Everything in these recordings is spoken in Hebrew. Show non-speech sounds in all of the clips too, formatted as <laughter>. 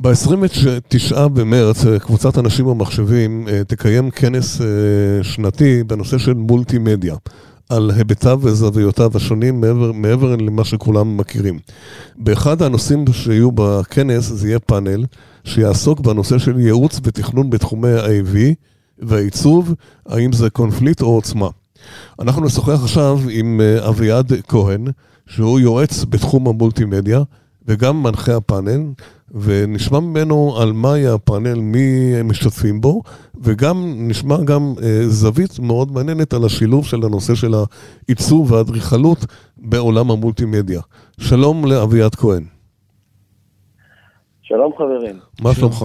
ב-29 במרץ קבוצת אנשים במחשבים תקיים כנס שנתי בנושא של מולטימדיה. על היבטיו וזוויותיו השונים מעבר, מעבר למה שכולם מכירים. באחד הנושאים שיהיו בכנס זה יהיה פאנל שיעסוק בנושא של ייעוץ ותכנון בתחומי ה-AV והעיצוב, האם זה קונפליט או עוצמה. אנחנו נשוחח עכשיו עם אה, אביעד כהן, שהוא יועץ בתחום המולטימדיה וגם מנחה הפאנל, ונשמע ממנו על מה יהיה הפאנל, מי משתתפים בו, וגם נשמע גם אה, זווית מאוד מעניינת על השילוב של הנושא של העיצוב והאדריכלות בעולם המולטימדיה. שלום לאביעד כהן. שלום חברים. מה שלומך?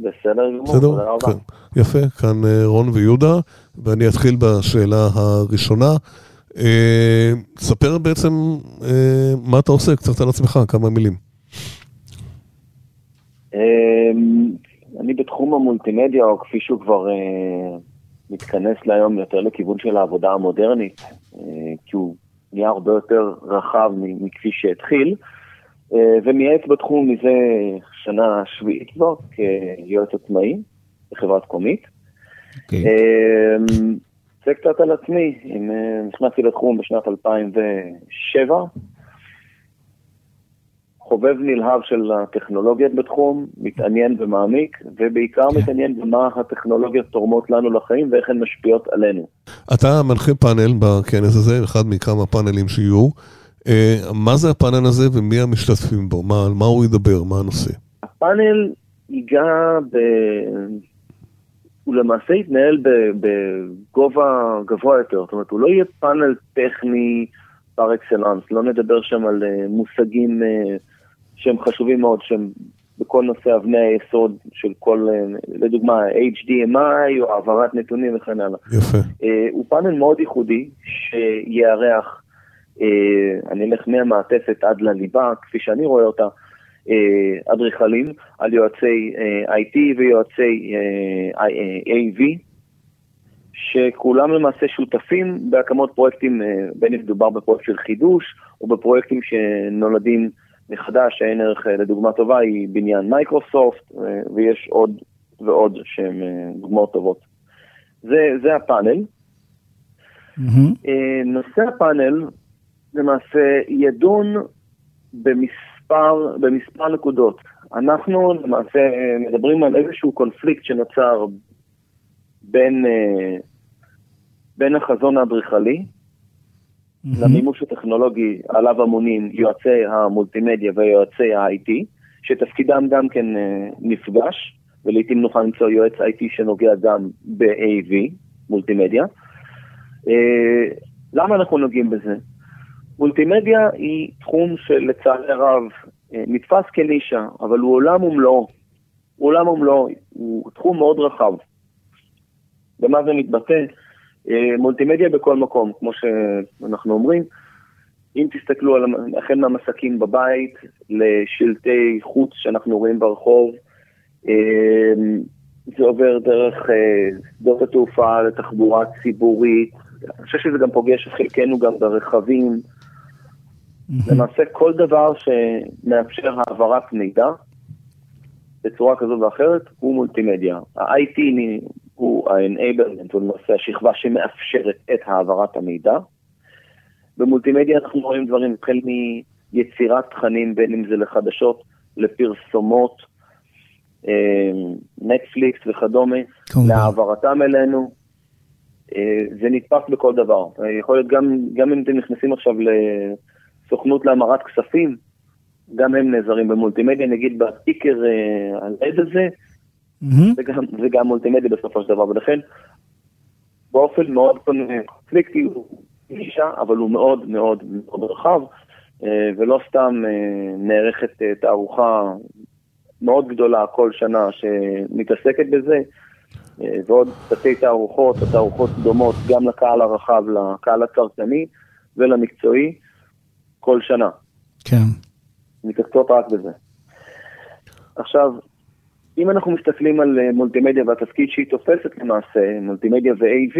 בסדר גמור, תודה רבה. כן. יפה, כאן אה, רון ויהודה, ואני אתחיל בשאלה הראשונה. אה, ספר בעצם אה, מה אתה עושה, קצת על עצמך, כמה מילים. אמ, אני בתחום המולטימדיה, או כפי שהוא כבר אה, מתכנס להיום יותר לכיוון של העבודה המודרנית, כי הוא נהיה הרבה יותר רחב מכפי שהתחיל, ומייעץ בתחום מזה שנה שביעית כבר, כיועץ עצמאי בחברת קומית. Okay. זה קצת על עצמי, נכנסתי לתחום בשנת 2007. חובב נלהב של הטכנולוגיות בתחום, מתעניין ומעמיק, ובעיקר כן. מתעניין במה הטכנולוגיות תורמות לנו לחיים ואיך הן משפיעות עלינו. אתה מנחה פאנל בכנס הזה, אחד מכמה פאנלים שיהיו. אה, מה זה הפאנל הזה ומי המשתתפים בו? מה, על מה הוא ידבר? מה הנושא? הפאנל ייגע ב... הוא למעשה יתנהל בגובה גבוה יותר, זאת אומרת, הוא לא יהיה פאנל טכני פר אקסלנס, לא נדבר שם על uh, מושגים uh, שהם חשובים מאוד, שהם בכל נושא אבני היסוד של כל, uh, לדוגמה, HDMI או העברת נתונים וכן הלאה. יפה. הוא פאנל מאוד ייחודי, שיארח, אני אלך מהמעטפת עד לליבה, כפי שאני רואה אותה, אה, אדריכלים, על יועצי אה, IT ויועצי אה, AV, שכולם למעשה שותפים בהקמות פרויקטים, בין אם מדובר בפרויקט של חידוש או בפרויקטים שנולדים מחדש, שאין ערך לדוגמה טובה היא בניין מייקרוסופט, ויש עוד ועוד שהם דוגמאות טובות. זה, זה הפאנל. Mm-hmm. נושא הפאנל למעשה ידון במספר במספר, במספר נקודות. אנחנו למעשה מדברים על איזשהו קונפליקט שנוצר בין, אה, בין החזון האדריכלי mm-hmm. למימוש הטכנולוגי עליו אמונים יועצי המולטימדיה ויועצי ה-IT, שתפקידם גם כן אה, נפגש, ולעיתים נוכל למצוא יועץ IT שנוגע גם ב-AV, מולטימדיה. אה, למה אנחנו נוגעים בזה? מולטימדיה היא תחום שלצערי הרב אה, נתפס כנישה, אבל הוא עולם ומלואו. הוא עולם ומלואו, הוא תחום מאוד רחב. במה זה מתבטא? אה, מולטימדיה בכל מקום, כמו שאנחנו אומרים. אם תסתכלו על, החל מהמסקים בבית, לשלטי חוץ שאנחנו רואים ברחוב, אה, זה עובר דרך שדות התעופה לתחבורה ציבורית, אני חושב שזה גם פוגש את חלקנו גם ברכבים, למעשה כל דבר שמאפשר העברת מידע בצורה כזו ואחרת הוא מולטימדיה. ה-IT הוא ה-enablement, הוא למעשה השכבה שמאפשרת את העברת המידע. במולטימדיה אנחנו רואים דברים החל מיצירת תכנים, בין אם זה לחדשות, לפרסומות, אה, נטפליקס וכדומה, להעברתם אלינו. אה, זה נתפס בכל דבר. יכול להיות גם, גם אם אתם נכנסים עכשיו ל... סוכנות להמרת כספים, גם הם נעזרים במולטימדיה, נגיד בסטיקר אה, על עד הזה, mm-hmm. זה, גם, זה גם מולטימדיה בסופו של דבר, ולכן באופן מאוד קונפליקטי הוא גישה, אבל הוא מאוד מאוד מאוד רחב, אה, ולא סתם אה, נערכת אה, תערוכה מאוד גדולה כל שנה שמתעסקת בזה, ועוד תתי תערוכות, תערוכות דומות גם לקהל הרחב, לקהל הצרכני ולמקצועי. כל שנה. כן. מתעסקות רק בזה. עכשיו, אם אנחנו מסתכלים על אה, מולטימדיה והתפקיד שהיא תופסת למעשה, מולטימדיה ו-AV,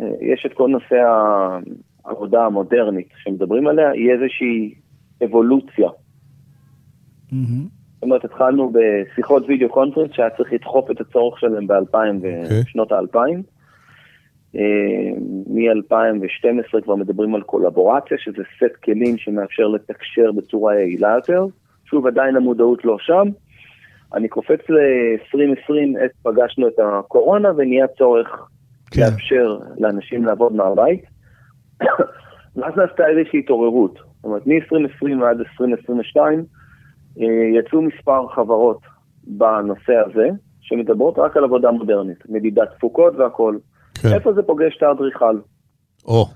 אה, יש את כל נושא העבודה המודרנית שמדברים עליה, היא איזושהי אבולוציה. זאת אומרת, התחלנו בשיחות וידאו קונפרנס שהיה צריך לדחוף את הצורך שלהם ב-2000 אוקיי. ושנות ה-2000. מ-2012 כבר מדברים על קולבורציה, שזה סט כלים שמאפשר לתקשר בצורה יעילה יותר. שוב, עדיין המודעות לא שם. אני קופץ ל-2020, עת פגשנו את הקורונה ונהיה צורך כן. לאפשר לאנשים לעבוד מהבית. <coughs> ואז נעשתה איזושהי התעוררות. זאת אומרת, מ-2020 עד 2022 אה, יצאו מספר חברות בנושא הזה, שמדברות רק על עבודה מודרנית, מדידת תפוקות והכול. כן. איפה זה פוגש את האדריכל? או,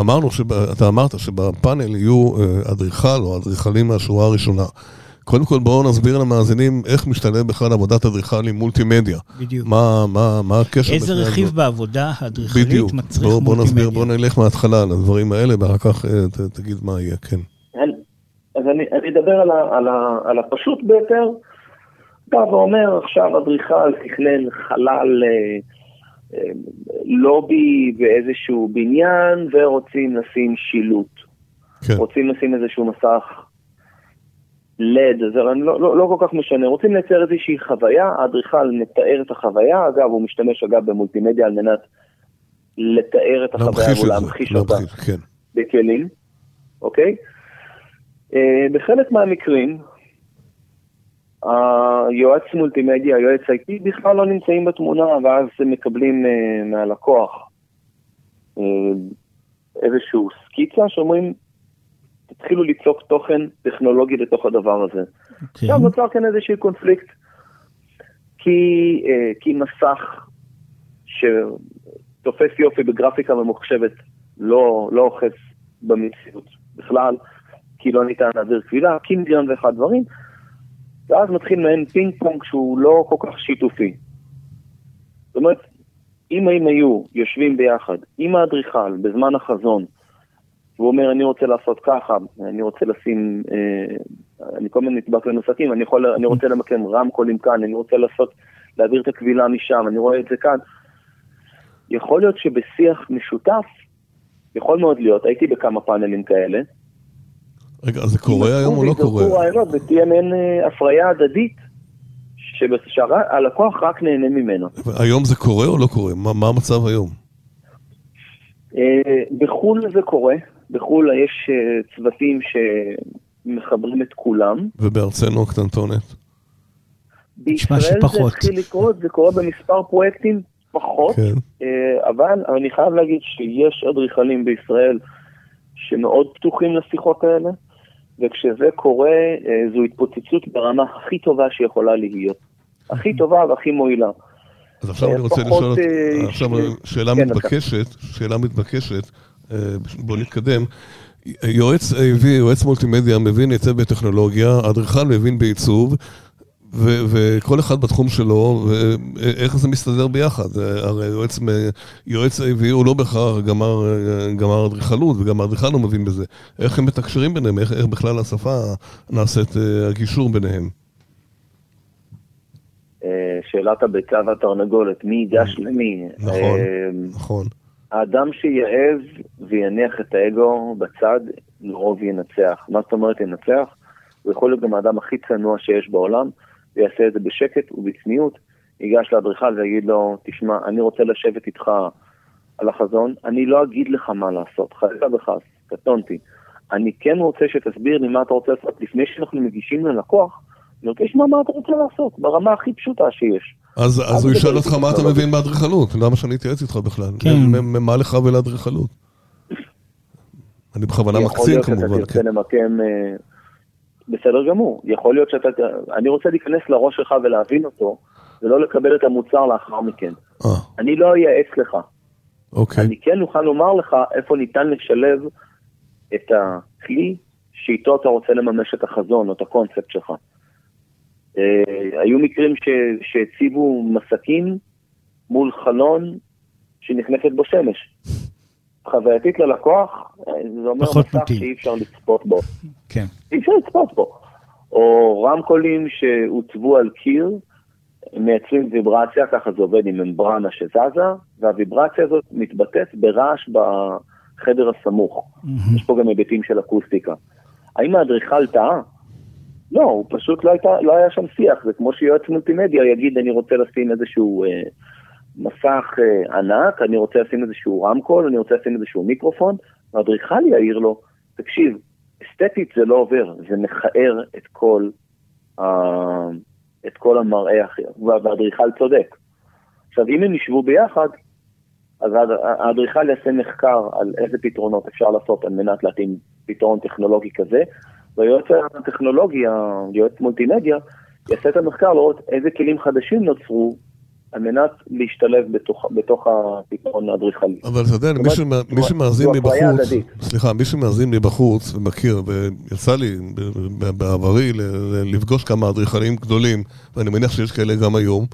אמרנו, שב- אתה אמרת שבפאנל יהיו אה, אדריכל או אדריכלים מהשורה הראשונה. קודם כל בואו נסביר למאזינים איך משתלב בכלל עבודת אדריכל עם מולטימדיה. בדיוק. מה, מה, מה הקשר איזה רכיב הדבר- בעבודה האדריכלית בדיוק. מצריך בוא, בוא נסביר, מולטימדיה? בוא נלך מההתחלה על הדברים האלה, ואחר כך אה, ת, תגיד מה יהיה, כן. אז אני, אני אדבר על, ה, על, ה, על הפשוט ביותר. בא ואומר, עכשיו אדריכל תכנן חלל אה, לובי באיזשהו בניין, ורוצים לשים שילוט. כן, רוצים לשים איזשהו מסך לד, זה לא, לא, לא כל כך משנה, רוצים לייצר איזושהי חוויה, האדריכל מתאר את החוויה, אגב, הוא משתמש אגב במולטימדיה על מנת לתאר את החוויה ולהמחיש אותה כן. בכלים, אוקיי? אה, בחלק מהמקרים, היועץ מולטימדיה, היועץ IT, בכלל לא נמצאים בתמונה, ואז הם מקבלים אה, מהלקוח אה, איזשהו סקיצה שאומרים, תתחילו ליצוק תוכן טכנולוגי לתוך הדבר הזה. אוקיי. עכשיו נוצר כאן איזשהו קונפליקט, כי, אה, כי מסך שתופס יופי בגרפיקה ממוחשבת לא, לא אוחז במציאות בכלל, כי לא ניתן להעביר קבילה, כי מיליון ואחד דברים, ואז מתחיל מעין פינג פונג שהוא לא כל כך שיתופי. זאת אומרת, אם הם היו יושבים ביחד עם האדריכל בזמן החזון, והוא אומר, אני רוצה לעשות ככה, אני רוצה לשים, אה, אני כל הזמן נדבק לנוסקים, אני, יכול, אני רוצה למקם רמקולים כאן, אני רוצה לעשות, להעביר את הקבילה משם, אני רואה את זה כאן. יכול להיות שבשיח משותף, יכול מאוד להיות, הייתי בכמה פאנלים כאלה, רגע, אז זה קורה היום או לא קורה? רעיונות ותהיה מעין אה, הפריה הדדית, שהלקוח רק נהנה ממנו. היום זה קורה או לא קורה? מה, מה המצב היום? אה, בחו"ל זה קורה, בחו"ל יש אה, צוותים שמחברים את כולם. ובארצנו הקטנטונת? נשמע בישראל זה. התחיל לקרות, זה קורה במספר פרויקטים פחות, כן. אבל אני חייב להגיד שיש אדריכלים בישראל שמאוד פתוחים לשיחות האלה, וכשזה קורה, אה, זו התפוצצות ברמה הכי טובה שיכולה להיות. הכי טובה והכי מועילה. אז עכשיו אה, אני רוצה פחות, לשאול, אה, עכשיו ש- שאלה כן, מתבקשת, שאלה מתבקשת, אה, בוא נתקדם. יועץ AV, יועץ מולטימדיה, מבין היטב בטכנולוגיה, אדריכל מבין בעיצוב, ו- וכל אחד בתחום שלו, ואיך זה מסתדר ביחד. אה, הרי יועץ, יועץ AV הוא לא בהכרח גמר, אה, גמר אדריכלות, וגם האדריכל לא מבין בזה. איך הם מתקשרים ביניהם, איך, איך בכלל השפה נעשית, אה, הגישור ביניהם. אה, שאלת הביצה והתרנגולת, מי ייגש למי. נכון. אה, נכון. האדם שיעז ויניח את האגו בצד, לרוב ינצח. מה זאת אומרת ינצח? הוא יכול להיות גם האדם הכי צנוע שיש בעולם, ויעשה את זה בשקט ובצניעות, ייגש לאדריכל ויגיד לו, תשמע, אני רוצה לשבת איתך על החזון, אני לא אגיד לך מה לעשות, חלילה וחס, קטונתי. אני כן רוצה שתסביר לי מה אתה רוצה לעשות. לפני שאנחנו מגישים ללקוח, אני רוצה לשמוע מה אתה רוצה לעשות, ברמה הכי פשוטה שיש. אז, אז הוא ישאל אותך מה אתה. מבין באדריכלות, למה שאני אתייעץ איתך בכלל? כן. מה לך ולאדריכלות? <laughs> אני בכוונה יכול מקצין להיות שאתה כמובן, תרצה כן. למקם, אה, בסדר גמור. יכול להיות שאתה, אני רוצה להיכנס לראש שלך ולהבין אותו, ולא לקבל את המוצר לאחר מכן. אה, אני לא אייעץ לך. אוקיי. אני כן אוכל לומר לך איפה ניתן לשלב את הכלי שאיתו אתה רוצה לממש את החזון או את הקונספט שלך. אה, היו מקרים ש, שהציבו מסקים מול חלון שנכנסת בו שמש. חווייתית ללקוח, אה, זה אומר מסך. שאי אפשר לצפות בו. כן. אי אפשר לצפות בו. או רמקולים שהוצבו על קיר, מייצרים ויברציה, ככה זה עובד עם ממברנה שזזה, והוויברציה הזאת מתבטאת ברעש בחדר הסמוך. מהמם. יש פה גם היבטים של אקוסטיקה. האם האדריכל טעה? לא, הוא פשוט לא, הייתה, לא היה שם שיח, זה כמו שיועץ מולטימדיה יגיד, אני רוצה לשים איזשהו אה, מסך אה, ענק, אני רוצה לשים איזשהו רמקול, אני רוצה לשים איזשהו מיקרופון, והאדריכל יעיר לו, תקשיב, אסתטית זה לא עובר, זה מכער את כל, אה, את כל המראה אחר, והאדריכל צודק. עכשיו, אם הם ישבו ביחד, אז האדריכל יעשה מחקר על איזה פתרונות אפשר לעשות על מנת להתאים פתרון טכנולוגי כזה, והיועץ הטכנולוגי, היועץ מולטימדיה, יעשה את המחקר לראות איזה כלים חדשים נוצרו על מנת להשתלב בתוך, בתוך הפתרון האדריכלי. אבל אתה יודע, מי, שמא, מי שמאזין לי בחוץ, סליחה, מי שמאזין לי בחוץ ומכיר, ויצא לי בעברי לפגוש כמה אדריכלים גדולים, ואני מניח שיש כאלה גם היום,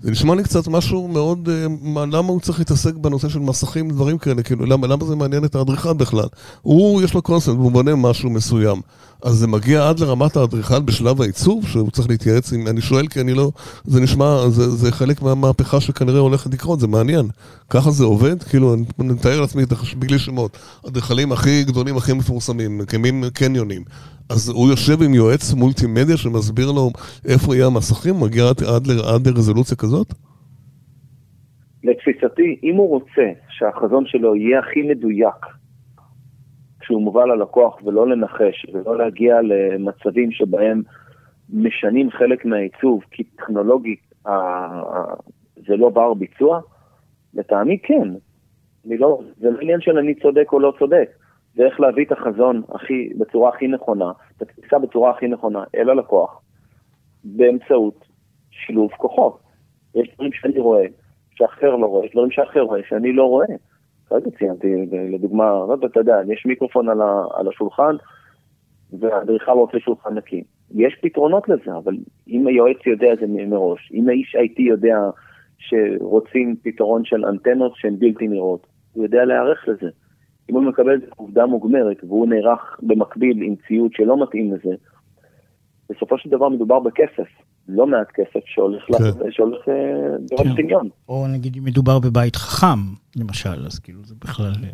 זה נשמע לי קצת משהו מאוד, אה, למה הוא צריך להתעסק בנושא של מסכים, דברים כאלה, כאילו, למה, למה זה מעניין את האדריכל בכלל? הוא, יש לו קונספט, הוא בונה משהו מסוים. אז זה מגיע עד לרמת האדריכל בשלב העיצוב, שהוא צריך להתייעץ עם, אני שואל כי אני לא, זה נשמע, זה, זה חלק מהמהפכה שכנראה הולכת לקרות, זה מעניין. ככה זה עובד, כאילו, אני מתאר לעצמי, בלי שמות, אדריכלים הכי גדולים, הכי מפורסמים, מקימים קניונים. אז הוא יושב עם יועץ מולטימדיה שמסביר לו איפה יהיה המסכים, מגיע עד, עד, עד לרזולוציה כזאת? לתפיסתי, אם הוא רוצה שהחזון שלו יהיה הכי מדויק כשהוא מובא ללקוח ולא לנחש ולא להגיע למצבים שבהם משנים חלק מהעיצוב כי טכנולוגית זה לא בר ביצוע, לטעמי כן. לא, זה לא עניין של אני צודק או לא צודק. זה איך להביא את החזון הכי, בצורה הכי נכונה, את התפיסה בצורה הכי נכונה אל הלקוח, באמצעות שילוב כוחות. יש דברים שאני רואה, שאחר לא רואה, יש דברים שאחר רואה, שאני לא רואה. כרגע ציינתי, לדוגמה, לא אתה יודע, יש מיקרופון על, ה, על השולחן, והאדריכל רוצה שולחן נקי. יש פתרונות לזה, אבל אם היועץ יודע זה מראש, אם האיש IT יודע שרוצים פתרון של אנטנות שהן בלתי נראות, הוא יודע להיערך לזה. אם הוא מקבל עובדה מוגמרת והוא נערך במקביל עם ציוד שלא מתאים לזה, בסופו של דבר מדובר בכסף, לא מעט כסף שהולך, כן. דורש אה, קניון. או נגיד אם מדובר בבית חכם, למשל, אז כאילו זה בכלל אה,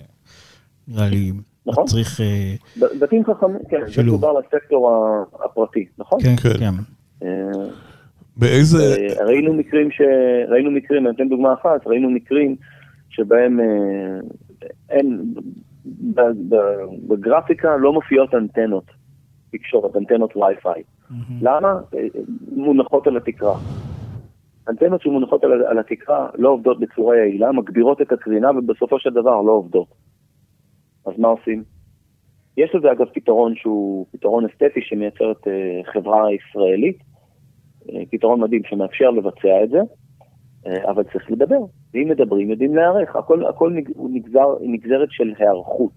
נראה לי נכון? מצריך... אה, בתים חכמים, כן, זה מדובר לסקטור הפרטי, נכון? כן, כן. כן. באיזה... ראינו מקרים ש... ראינו מקרים, אני אתן דוגמה אחת, ראינו מקרים שבהם אין, בגרפיקה לא מופיעות אנטנות תקשורת, אנטנות וי-פיי. למה? מונחות על התקרה. אנטנות שמונחות על, על התקרה לא עובדות בצורה יעילה, מגבירות את הקרינה ובסופו של דבר לא עובדות. אז מה עושים? יש לזה אגב פתרון שהוא פתרון אסתטי שמייצרת uh, חברה ישראלית, uh, פתרון מדהים שמאפשר לבצע את זה, uh, אבל צריך לדבר. ואם מדברים, יודעים להיערך. הכל, הכל נגזר, נגזרת של היערכות.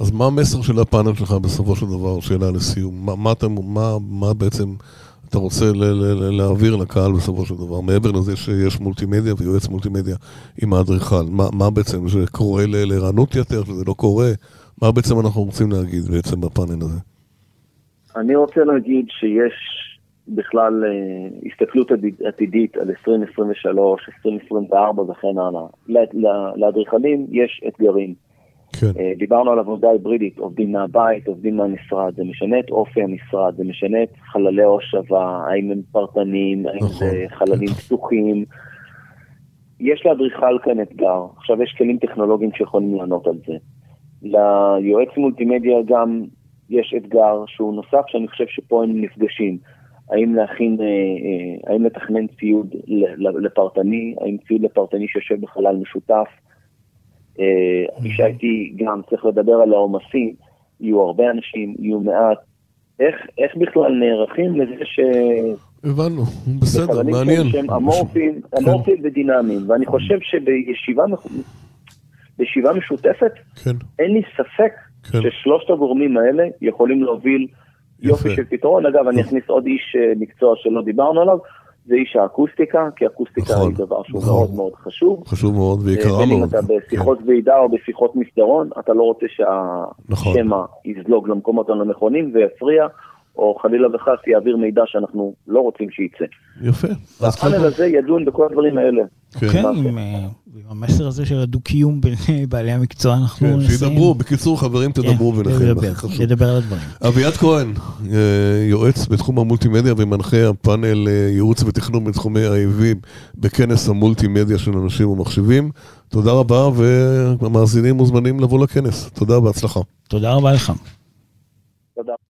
אז מה המסר של הפאנל שלך בסופו של דבר, שאלה לסיום? מה, מה, אתה, מה, מה בעצם אתה רוצה ל, ל, ל, להעביר לקהל בסופו של דבר? מעבר לזה שיש מולטימדיה ויועץ מולטימדיה עם האדריכל, מה, מה בעצם, זה קורה לערנות יותר, שזה לא קורה? מה בעצם אנחנו רוצים להגיד בעצם בפאנל הזה? אני רוצה להגיד שיש בכלל אה, הסתכלות עתידית על 2023, 2024 וכן הלאה. לאדריכלים יש אתגרים. כן. אה, דיברנו על עבודה היברידית, עובדים מהבית, עובדים מהמשרד, זה משנה את אופי המשרד, זה משנה את חללי ההושבה, האם הם פרטניים, האם נכון, זה חללים כן. פתוחים. יש לאדריכל כאן אתגר, עכשיו יש כלים טכנולוגיים שיכולים לענות על זה. ליועץ מולטימדיה גם יש אתגר שהוא נוסף, שאני חושב שפה הם נפגשים. האם להכין, אה, אה, האם לתכנן ציוד לפרטני, האם ציוד לפרטני שיושב בחלל משותף. איש אה, איתי גם צריך לדבר על העומסים, יהיו הרבה אנשים, יהיו מעט. איך, איך בכלל נערכים לזה ש... הבנו, בסדר, מעניין. שהם אמורפיים, כן. אמורפיים ודינמיים, ואני חושב שבישיבה בישיבה משותפת, כן. אין לי ספק כן. ששלושת הגורמים האלה יכולים להוביל יופי של פתרון. אגב, אני אכניס עוד איש אה, מקצוע שלא דיברנו עליו, זה איש האקוסטיקה, כי אקוסטיקה נכון, היא דבר שהוא נכון. מאוד מאוד חשוב. חשוב מאוד ויקרה מאוד. אם אתה בשיחות כן. ועידה או בשיחות מסדרון, אתה לא רוצה שהשמע נכון. יזלוג למקומות הנכונים ויפריע, או חלילה וחס יעביר מידע שאנחנו לא רוצים שייצא. יפה. והפאנל הזה ידון בכל הדברים האלה. כן, כן עם, עם המסר הזה של הדו-קיום בין <laughs> בעלי המקצוע, אנחנו כן, נסיים. שידברו, בקיצור חברים תדברו כן, ביניכם, הכי חשוב. ידבר על הדברים. אביעד כהן, אה, יועץ בתחום המולטימדיה ומנחה הפאנל אה, ייעוץ ותכנון בתחומי ה-AV בכנס המולטימדיה של אנשים ומחשבים. תודה רבה, והמאזינים מוזמנים לבוא לכנס. תודה, בהצלחה. תודה רבה לך.